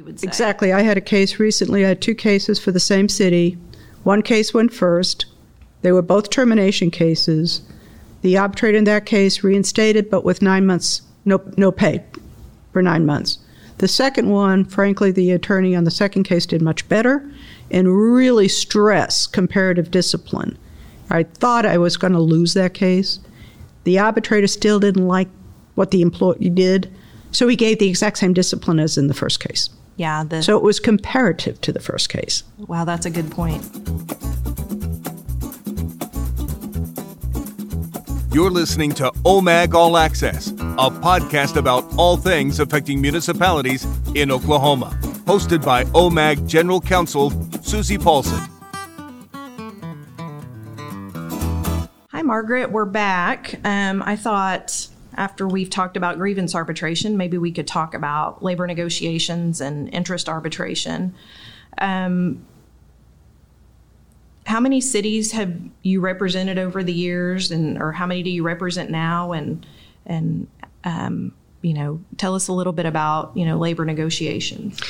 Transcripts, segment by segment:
You would say. Exactly. I had a case recently. I had two cases for the same city. One case went first. They were both termination cases. The arbitrator in that case reinstated, but with nine months, no, no pay for nine months. The second one, frankly, the attorney on the second case did much better and really stressed comparative discipline. I thought I was going to lose that case. The arbitrator still didn't like what the employee did, so he gave the exact same discipline as in the first case. Yeah. The, So it was comparative to the first case. wow, that's a good point. You're listening to OMAG All Access, a podcast about all things affecting municipalities in Oklahoma. Hosted by OMAG General Counsel Susie Paulson. Hi, Margaret. We're back. Um, I thought after we've talked about grievance arbitration, maybe we could talk about labor negotiations and interest arbitration. Um, how many cities have you represented over the years, and or how many do you represent now? And and um, you know, tell us a little bit about you know labor negotiations.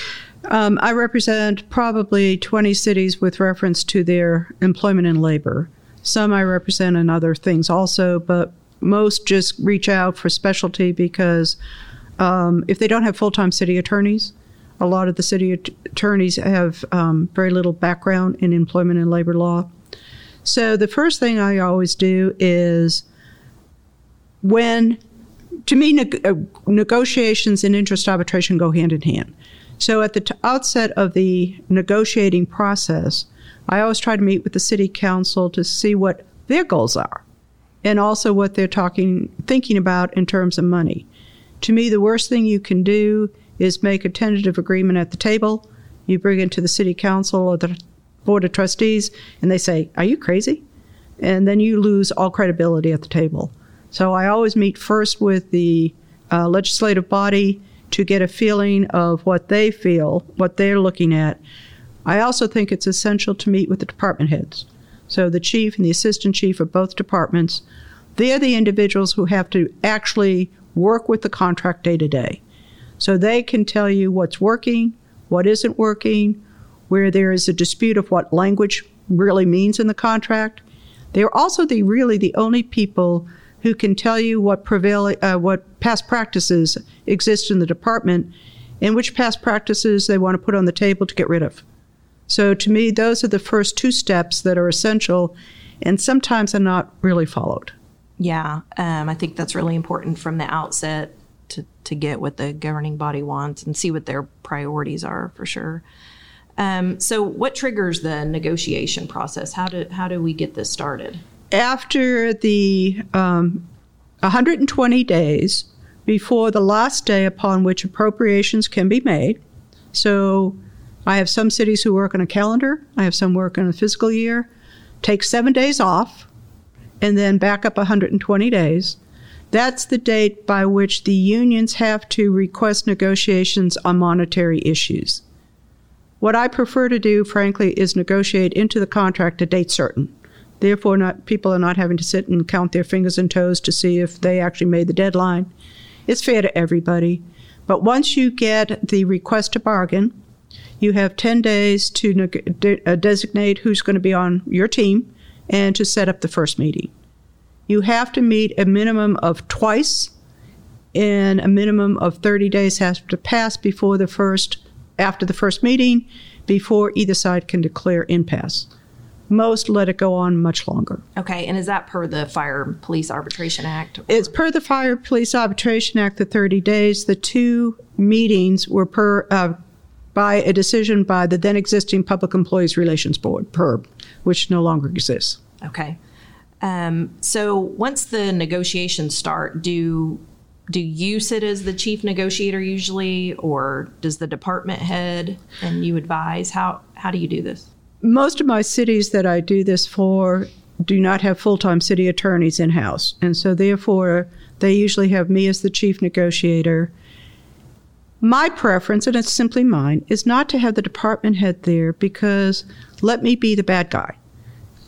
Um, I represent probably 20 cities with reference to their employment and labor. Some I represent in other things also, but most just reach out for specialty because um, if they don't have full time city attorneys, a lot of the city at- attorneys have um, very little background in employment and labor law. So the first thing I always do is when, to me, uh, negotiations and interest arbitration go hand in hand. So at the t- outset of the negotiating process, I always try to meet with the city council to see what their goals are and also what they're talking thinking about in terms of money. To me, the worst thing you can do is make a tentative agreement at the table. You bring it to the city council or the board of trustees, and they say, "Are you crazy?" And then you lose all credibility at the table. So I always meet first with the uh, legislative body to get a feeling of what they feel, what they're looking at. I also think it's essential to meet with the department heads. So the chief and the assistant chief of both departments, they're the individuals who have to actually work with the contract day to day. So they can tell you what's working, what isn't working, where there is a dispute of what language really means in the contract. They're also the really the only people who can tell you what prevail, uh, what past practices exist in the department, and which past practices they want to put on the table to get rid of. So to me, those are the first two steps that are essential, and sometimes are not really followed. Yeah, um, I think that's really important from the outset to, to get what the governing body wants and see what their priorities are for sure. Um, so, what triggers the negotiation process? How do how do we get this started? After the um, 120 days before the last day upon which appropriations can be made, so I have some cities who work on a calendar, I have some work on a fiscal year, take seven days off, and then back up 120 days. That's the date by which the unions have to request negotiations on monetary issues. What I prefer to do, frankly, is negotiate into the contract a date certain. Therefore, not, people are not having to sit and count their fingers and toes to see if they actually made the deadline. It's fair to everybody. But once you get the request to bargain, you have 10 days to de- uh, designate who's going to be on your team and to set up the first meeting. You have to meet a minimum of twice, and a minimum of 30 days has to pass before the first, after the first meeting, before either side can declare impasse. Most let it go on much longer. Okay, and is that per the Fire Police Arbitration Act? It's per the Fire Police Arbitration Act, the 30 days. The two meetings were per uh, by a decision by the then existing Public Employees Relations Board, PERB, which no longer exists. Okay. Um, so once the negotiations start, do do you sit as the chief negotiator usually, or does the department head and you advise? How how do you do this? Most of my cities that I do this for do not have full time city attorneys in house. And so, therefore, they usually have me as the chief negotiator. My preference, and it's simply mine, is not to have the department head there because let me be the bad guy.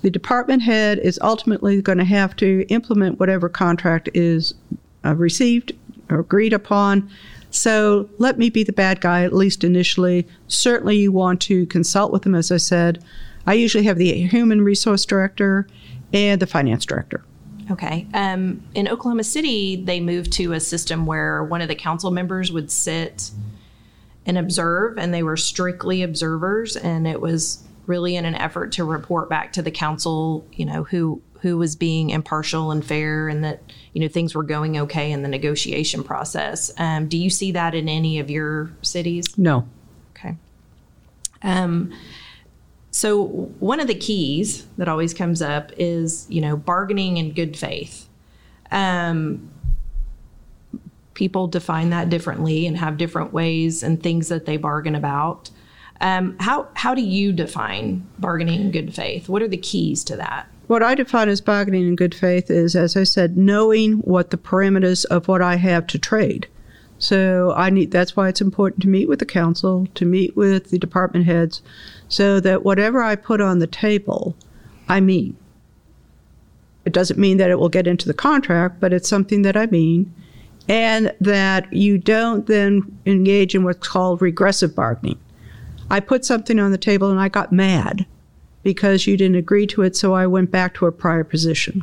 The department head is ultimately going to have to implement whatever contract is uh, received or agreed upon. So let me be the bad guy, at least initially. Certainly, you want to consult with them, as I said. I usually have the human resource director and the finance director. Okay. Um, in Oklahoma City, they moved to a system where one of the council members would sit and observe, and they were strictly observers, and it was really in an effort to report back to the council, you know, who who was being impartial and fair, and that you know things were going okay in the negotiation process. Um, do you see that in any of your cities? No. Okay. Um, so one of the keys that always comes up is you know bargaining in good faith. Um, people define that differently and have different ways and things that they bargain about. Um, how how do you define bargaining in good faith? What are the keys to that? What I define as bargaining in good faith is, as I said, knowing what the parameters of what I have to trade. So I need. That's why it's important to meet with the council, to meet with the department heads, so that whatever I put on the table, I mean. It doesn't mean that it will get into the contract, but it's something that I mean, and that you don't then engage in what's called regressive bargaining. I put something on the table and I got mad because you didn't agree to it, so I went back to a prior position.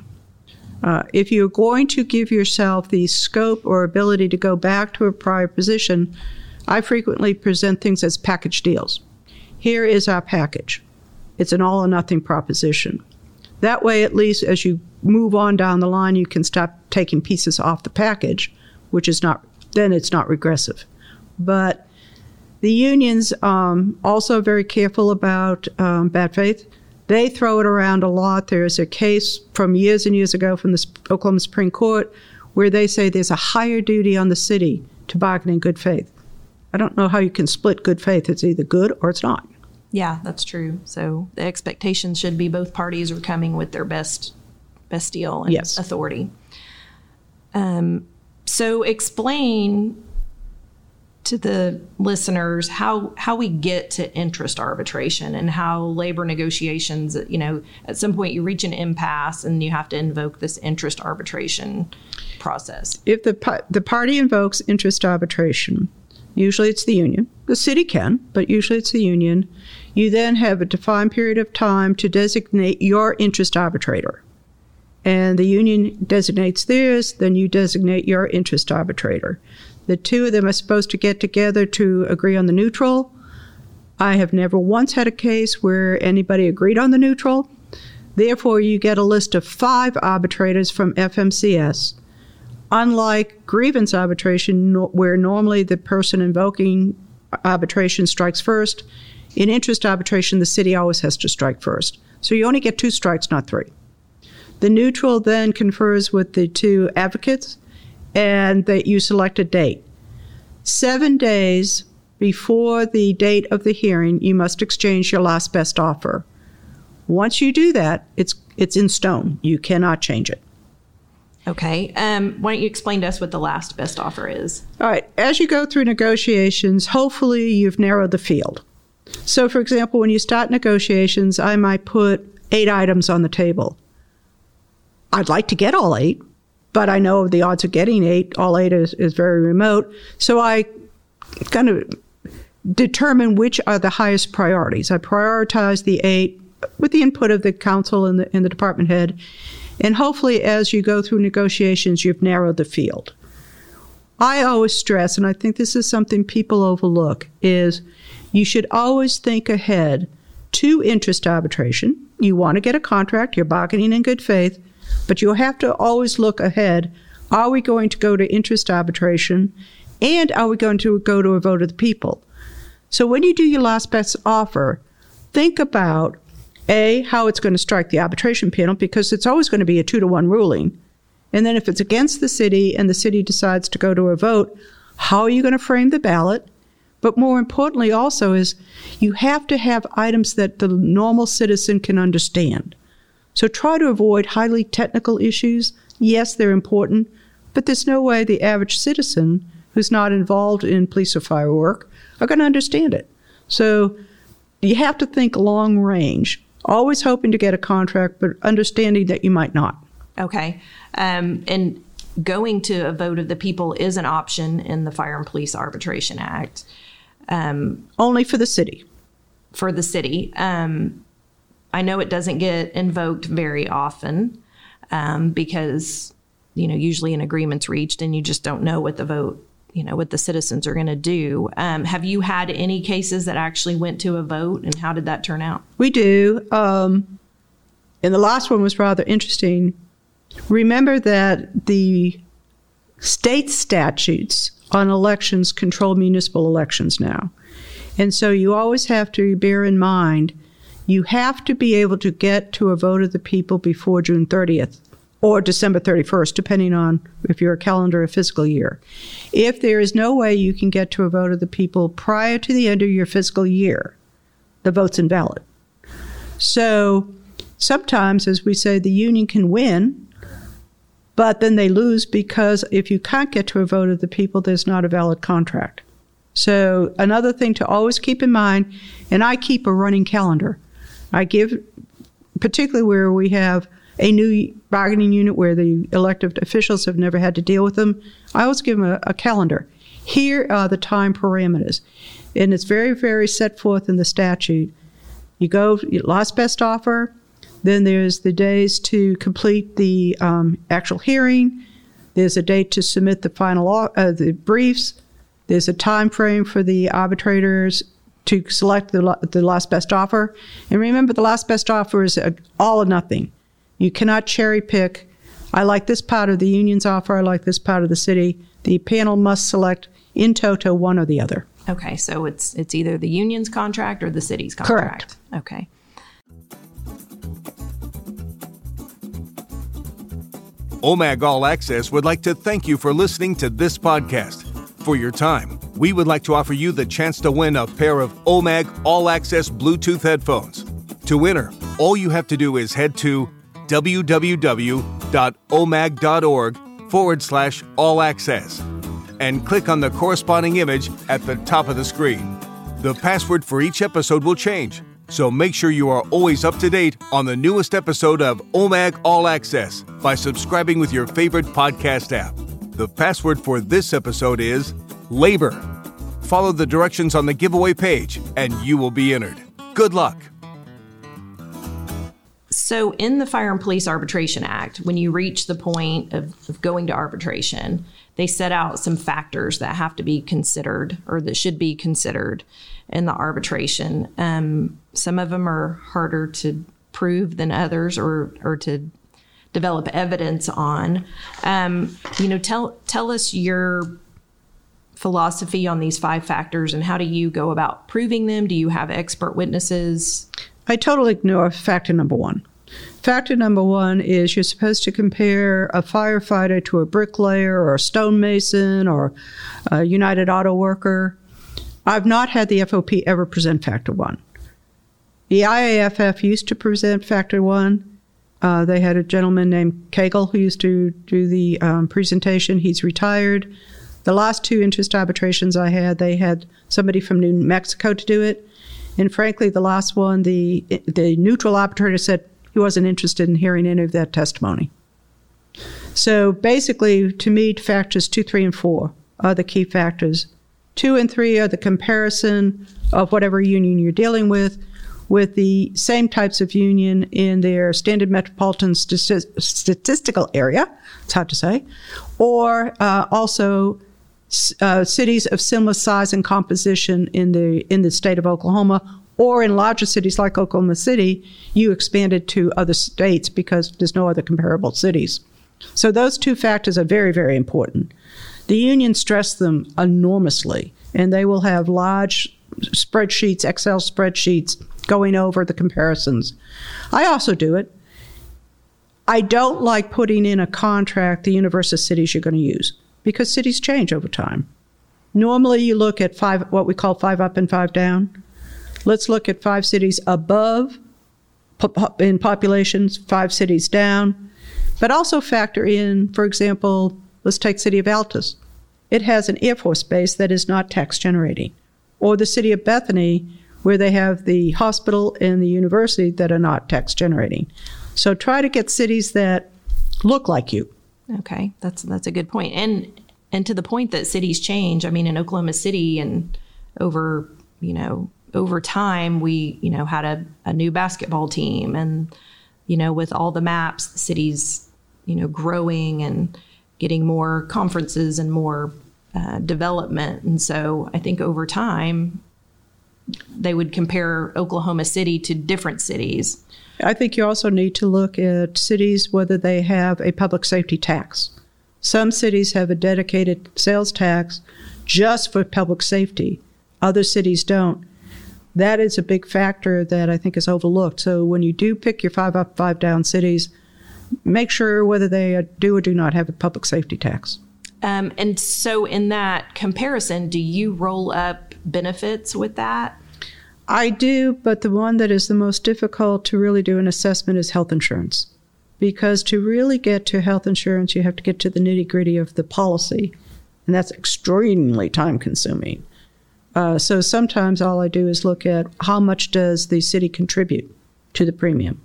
Uh, if you're going to give yourself the scope or ability to go back to a prior position, I frequently present things as package deals. Here is our package. It's an all or nothing proposition. That way, at least as you move on down the line, you can stop taking pieces off the package, which is not, then it's not regressive. But the unions um, also very careful about um, bad faith. They throw it around a lot. There's a case from years and years ago from the Oklahoma Supreme Court where they say there's a higher duty on the city to bargain in good faith. I don't know how you can split good faith. It's either good or it's not. Yeah, that's true. So the expectations should be both parties are coming with their best best deal and yes. authority. Um, so explain to the listeners how how we get to interest arbitration and how labor negotiations you know at some point you reach an impasse and you have to invoke this interest arbitration process. If the the party invokes interest arbitration usually it's the union. The city can but usually it's the union. You then have a defined period of time to designate your interest arbitrator. And the union designates theirs then you designate your interest arbitrator the two of them are supposed to get together to agree on the neutral. I have never once had a case where anybody agreed on the neutral. Therefore, you get a list of five arbitrators from FMCS. Unlike grievance arbitration, where normally the person invoking arbitration strikes first, in interest arbitration, the city always has to strike first. So you only get two strikes, not three. The neutral then confers with the two advocates and that you select a date. Seven days before the date of the hearing, you must exchange your last best offer. Once you do that, it's it's in stone. You cannot change it. Okay. Um, why don't you explain to us what the last best offer is? All right. As you go through negotiations, hopefully you've narrowed the field. So, for example, when you start negotiations, I might put eight items on the table. I'd like to get all eight, but I know the odds of getting eight, all eight is, is very remote. So I kind of determine which are the highest priorities. I prioritize the eight with the input of the council and the, and the department head. And hopefully, as you go through negotiations, you've narrowed the field. I always stress, and I think this is something people overlook, is you should always think ahead to interest arbitration. You want to get a contract, you're bargaining in good faith, but you have to always look ahead. Are we going to go to interest arbitration? And are we going to go to a vote of the people? So when you do your last best offer, think about A, how it's going to strike the arbitration panel, because it's always going to be a two to one ruling. And then if it's against the city and the city decides to go to a vote, how are you going to frame the ballot? But more importantly, also, is you have to have items that the normal citizen can understand. So try to avoid highly technical issues. Yes, they're important, but there's no way the average citizen who's not involved in police or fire work are going to understand it. So you have to think long range, always hoping to get a contract, but understanding that you might not. Okay. Um, and going to a vote of the people is an option in the Fire and Police Arbitration Act Only for the city. for the city. Um, I know it doesn't get invoked very often um, because you know usually an agreement's reached and you just don't know what the vote you know what the citizens are going to do. Um, have you had any cases that actually went to a vote and how did that turn out? We do. Um, and the last one was rather interesting. Remember that the state statutes on elections control municipal elections now. And so you always have to bear in mind you have to be able to get to a vote of the people before June 30th or December 31st, depending on if you're a calendar or fiscal year. If there is no way you can get to a vote of the people prior to the end of your fiscal year, the vote's invalid. So sometimes, as we say, the union can win, but then they lose because if you can't get to a vote of the people, there's not a valid contract. So another thing to always keep in mind, and I keep a running calendar. I give, particularly where we have a new bargaining unit where the elected officials have never had to deal with them, I always give them a, a calendar. Here are the time parameters. And it's very, very set forth in the statute. You go, you last best offer, then there's the days to complete the um, actual hearing. There's a date to submit the final uh, the briefs. There's a time frame for the arbitrators to select the, the last best offer. And remember, the last best offer is a, all or nothing. You cannot cherry pick. I like this part of the union's offer. I like this part of the city. The panel must select in toto one or the other. Okay, so it's it's either the union's contract or the city's contract. Correct. Okay. OMAG All Access would like to thank you for listening to this podcast. For your time, we would like to offer you the chance to win a pair of OMAG All Access Bluetooth headphones. To enter, all you have to do is head to www.omag.org forward slash all access and click on the corresponding image at the top of the screen. The password for each episode will change, so make sure you are always up to date on the newest episode of OMAG All Access by subscribing with your favorite podcast app. The password for this episode is labor. Follow the directions on the giveaway page and you will be entered. Good luck. So, in the Fire and Police Arbitration Act, when you reach the point of, of, going to arbitration, they set out some factors that have to be considered or that should be considered in the arbitration. Um, some of them are harder to prove than others or, or to develop evidence on. Um, you know, tell, tell us your philosophy on these five factors and how do you go about proving them? Do you have expert witnesses? I totally ignore factor number one. Factor number one is you're supposed to compare a firefighter to a bricklayer or a stonemason or a United Auto Worker. I've not had the FOP ever present factor one. The IAFF used to present factor one. Uh, they had a gentleman named Cagle who used to do the um, presentation. He's retired. The last two interest arbitrations I had, they had somebody from New Mexico to do it. And frankly, the last one, the the neutral arbitrator said he wasn't interested in hearing any of that testimony. So basically, to me, factors two, three, and four are the key factors. Two and three are the comparison of whatever union you're dealing with with the same types of union in their standard metropolitan st- statistical area. It's hard to say. Or uh, also uh, cities of similar size and composition in the in the state of Oklahoma, or in larger cities like Oklahoma City, you expanded to other states because there's no other comparable cities. So those two factors are very very important. The union stress them enormously, and they will have large spreadsheets, Excel spreadsheets, going over the comparisons. I also do it. I don't like putting in a contract the universe of cities you're going to use because cities change over time. Normally, you look at five, what we call five up and five down. Let's look at five cities above in populations, five cities down, but also factor in, for example, let's take city of Altus. It has an Air Force base that is not tax generating, or the city of Bethany, where they have the hospital and the university that are not tax generating. So try to get cities that look like you Okay, that's that's a good point. And and to the point that cities change. I mean, in Oklahoma City and over you know over time, we you know had a, a new basketball team, and you know with all the maps, the city's you know growing and getting more conferences and more uh, development. And so I think over time, they would compare Oklahoma City to different cities. I think you also need to look at cities whether they have a public safety tax. Some cities have a dedicated sales tax just for public safety, other cities don't. That is a big factor that I think is overlooked. So when you do pick your five up, five down cities, make sure whether they do or do not have a public safety tax. Um, and so, in that comparison, do you roll up benefits with that? I do, but the one that is the most difficult to really do an assessment is health insurance. Because to really get to health insurance, you have to get to the nitty gritty of the policy, and that's extremely time consuming. Uh, so sometimes all I do is look at how much does the city contribute to the premium,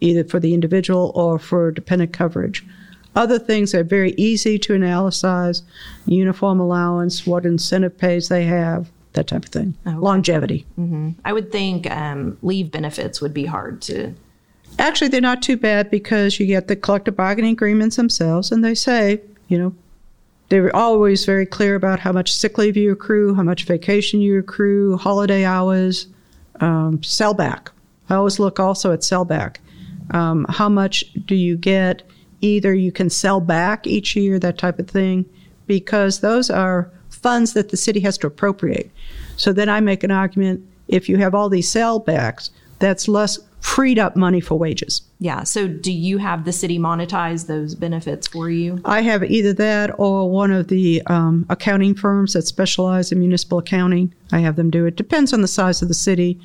either for the individual or for dependent coverage. Other things that are very easy to analyze uniform allowance, what incentive pays they have, that type of thing. Okay. Longevity. Mm-hmm. I would think um, leave benefits would be hard to. Actually, they're not too bad because you get the collective bargaining agreements themselves, and they say, you know, they're always very clear about how much sick leave you accrue, how much vacation you accrue, holiday hours, um, sellback. I always look also at sellback. Um, how much do you get? Either you can sell back each year, that type of thing, because those are funds that the city has to appropriate. So then I make an argument if you have all these sellbacks, that's less freed up money for wages. Yeah. So do you have the city monetize those benefits for you? I have either that or one of the um, accounting firms that specialize in municipal accounting. I have them do it. Depends on the size of the city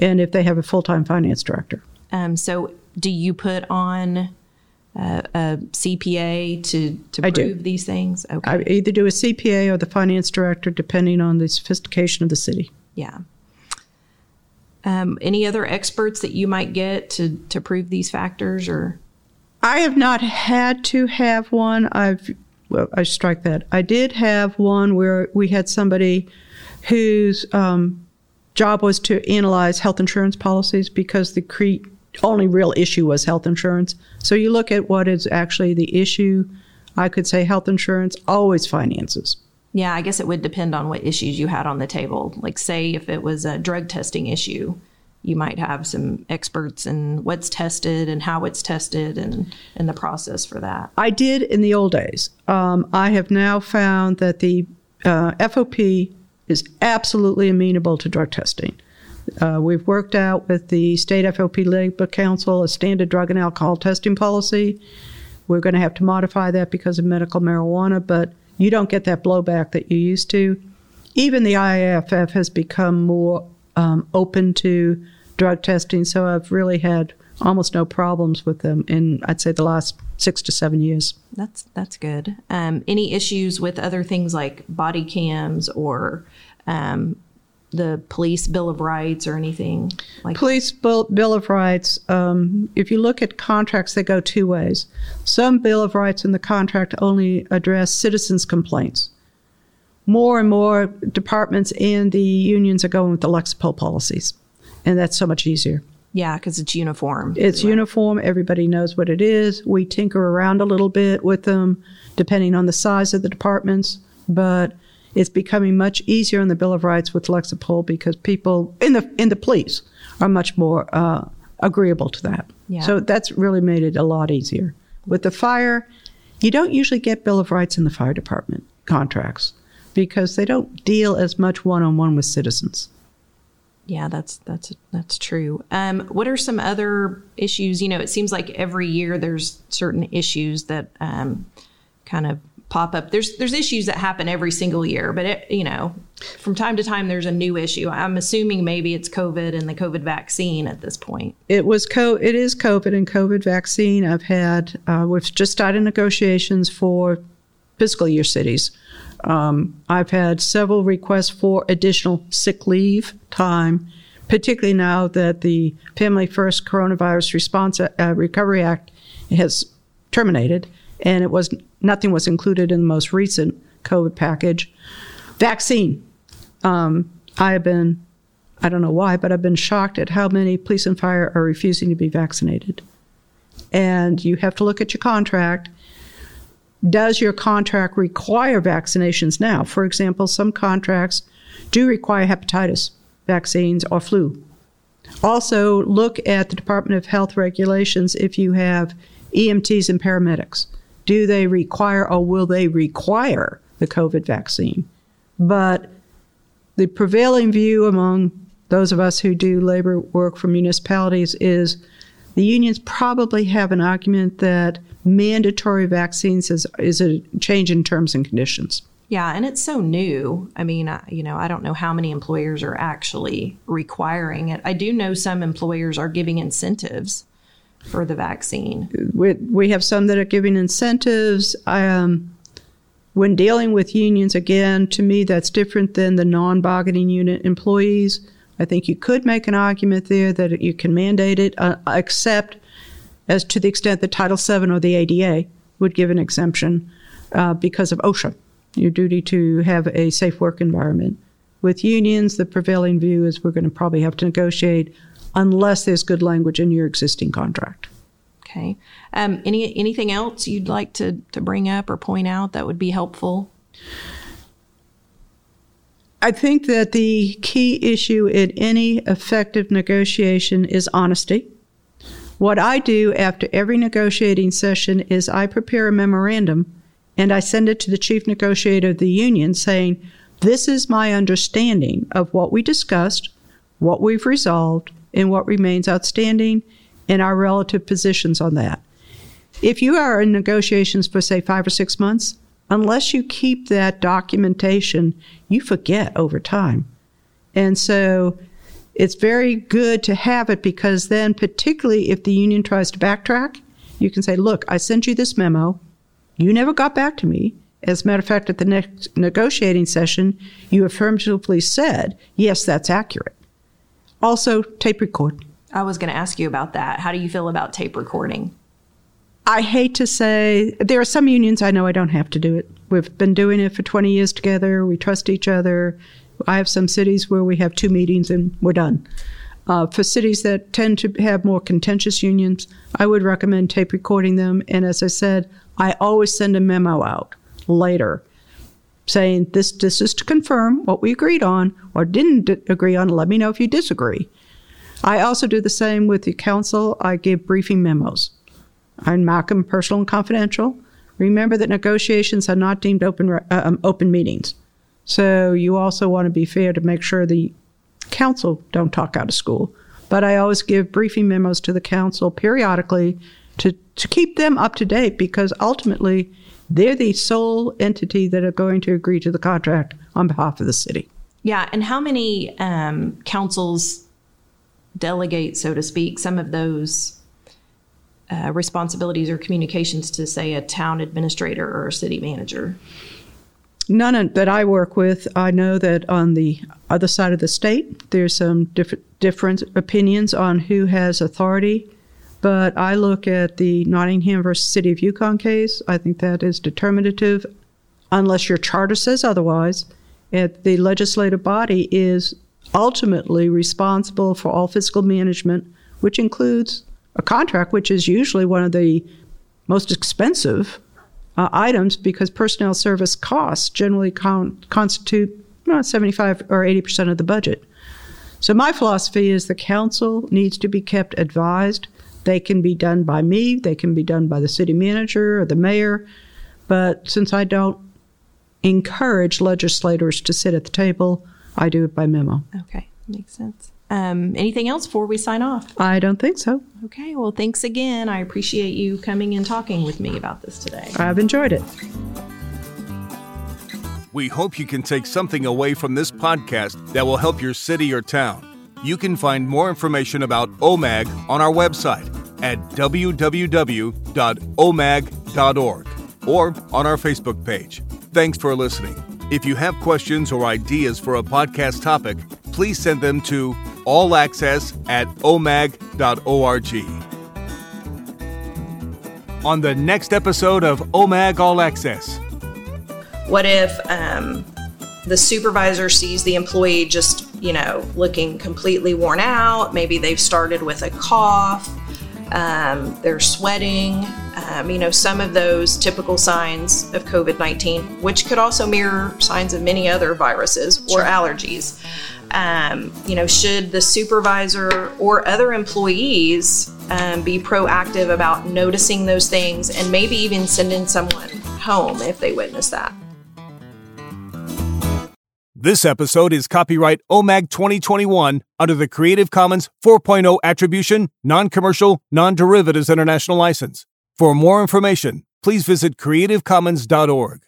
and if they have a full time finance director. Um, so do you put on uh, a CPA to, to I prove do. these things? Okay. I either do a CPA or the finance director, depending on the sophistication of the city. Yeah. Um, any other experts that you might get to, to prove these factors or? I have not had to have one. I've, well, I strike that. I did have one where we had somebody whose um, job was to analyze health insurance policies because the CREAT only real issue was health insurance. So you look at what is actually the issue. I could say health insurance, always finances. Yeah, I guess it would depend on what issues you had on the table. Like, say, if it was a drug testing issue, you might have some experts in what's tested and how it's tested and, and the process for that. I did in the old days. Um, I have now found that the uh, FOP is absolutely amenable to drug testing. Uh, we've worked out with the state FOP Labor Council a standard drug and alcohol testing policy. We're going to have to modify that because of medical marijuana, but you don't get that blowback that you used to. Even the IAFF has become more um, open to drug testing, so I've really had almost no problems with them in I'd say the last six to seven years. That's that's good. Um, any issues with other things like body cams or um, the police bill of rights or anything like police bill, bill of rights um, if you look at contracts they go two ways. Some bill of rights in the contract only address citizens complaints. More and more departments and the unions are going with the lexipol policies and that's so much easier. Yeah because it's uniform. It's right. uniform. Everybody knows what it is. We tinker around a little bit with them depending on the size of the departments but it's becoming much easier in the Bill of Rights with Lexipol because people in the in the police are much more uh, agreeable to that. Yeah. So that's really made it a lot easier. With the fire, you don't usually get Bill of Rights in the fire department contracts because they don't deal as much one on one with citizens. Yeah, that's that's that's true. Um, what are some other issues? You know, it seems like every year there's certain issues that um, kind of pop up. There's there's issues that happen every single year, but it, you know, from time to time there's a new issue. I'm assuming maybe it's COVID and the COVID vaccine at this point. It was co it is COVID and COVID vaccine. I've had uh, we've just started negotiations for fiscal year cities. Um, I've had several requests for additional sick leave time, particularly now that the Family First Coronavirus Response uh, Recovery Act has terminated and it was nothing was included in the most recent COVID package. Vaccine. Um, I have been, I don't know why, but I've been shocked at how many police and fire are refusing to be vaccinated. And you have to look at your contract. Does your contract require vaccinations now? For example, some contracts do require hepatitis vaccines or flu. Also, look at the Department of Health regulations if you have EMTs and paramedics. Do they require or will they require the COVID vaccine? But the prevailing view among those of us who do labor work for municipalities is the unions probably have an argument that mandatory vaccines is, is a change in terms and conditions. Yeah, and it's so new. I mean, you know, I don't know how many employers are actually requiring it. I do know some employers are giving incentives for the vaccine. We, we have some that are giving incentives. Um, when dealing with unions, again, to me, that's different than the non bargaining unit employees. I think you could make an argument there that you can mandate it, uh, except as to the extent that Title VII or the ADA would give an exemption uh, because of OSHA your duty to have a safe work environment. With unions, the prevailing view is we're going to probably have to negotiate unless there's good language in your existing contract. Okay. Um, any anything else you'd like to, to bring up or point out that would be helpful? I think that the key issue in any effective negotiation is honesty. What I do after every negotiating session is I prepare a memorandum and I send it to the chief negotiator of the union saying, This is my understanding of what we discussed, what we've resolved, and what remains outstanding, and our relative positions on that. If you are in negotiations for, say, five or six months, unless you keep that documentation, you forget over time. And so it's very good to have it because then, particularly if the union tries to backtrack, you can say, Look, I sent you this memo. You never got back to me. As a matter of fact, at the next negotiating session, you affirmatively said, yes, that's accurate. Also, tape record. I was going to ask you about that. How do you feel about tape recording? I hate to say, there are some unions I know I don't have to do it. We've been doing it for 20 years together. We trust each other. I have some cities where we have two meetings and we're done. Uh, for cities that tend to have more contentious unions, I would recommend tape recording them. And as I said, I always send a memo out later saying this this is to confirm what we agreed on or didn't d- agree on. Let me know if you disagree. I also do the same with the council. I give briefing memos. I mark them personal and confidential. Remember that negotiations are not deemed open uh, um, open meetings. So you also want to be fair to make sure the council don't talk out of school. But I always give briefing memos to the council periodically to, to keep them up to date because ultimately they're the sole entity that are going to agree to the contract on behalf of the city. Yeah, and how many um, councils delegate, so to speak, some of those uh, responsibilities or communications to, say, a town administrator or a city manager? None that I work with. I know that on the other side of the state, there's some different different opinions on who has authority but I look at the Nottingham versus City of Yukon case. I think that is determinative, unless your charter says otherwise. It, the legislative body is ultimately responsible for all fiscal management, which includes a contract, which is usually one of the most expensive uh, items because personnel service costs generally con- constitute 75 or 80 percent of the budget. So my philosophy is the council needs to be kept advised they can be done by me, they can be done by the city manager or the mayor. But since I don't encourage legislators to sit at the table, I do it by memo. Okay, makes sense. Um, anything else before we sign off? I don't think so. Okay, well, thanks again. I appreciate you coming and talking with me about this today. I've enjoyed it. We hope you can take something away from this podcast that will help your city or town. You can find more information about OMAG on our website at www.omag.org or on our Facebook page. Thanks for listening. If you have questions or ideas for a podcast topic, please send them to allaccess at omag.org. on the next episode of OMAG All Access. What if um, the supervisor sees the employee just, you know, looking completely worn out? Maybe they've started with a cough, um, they're sweating, um, you know, some of those typical signs of COVID 19, which could also mirror signs of many other viruses or allergies. Um, you know, should the supervisor or other employees um, be proactive about noticing those things and maybe even sending someone home if they witness that? This episode is copyright OMAG 2021 under the Creative Commons 4.0 Attribution, Non Commercial, Non Derivatives International License. For more information, please visit creativecommons.org.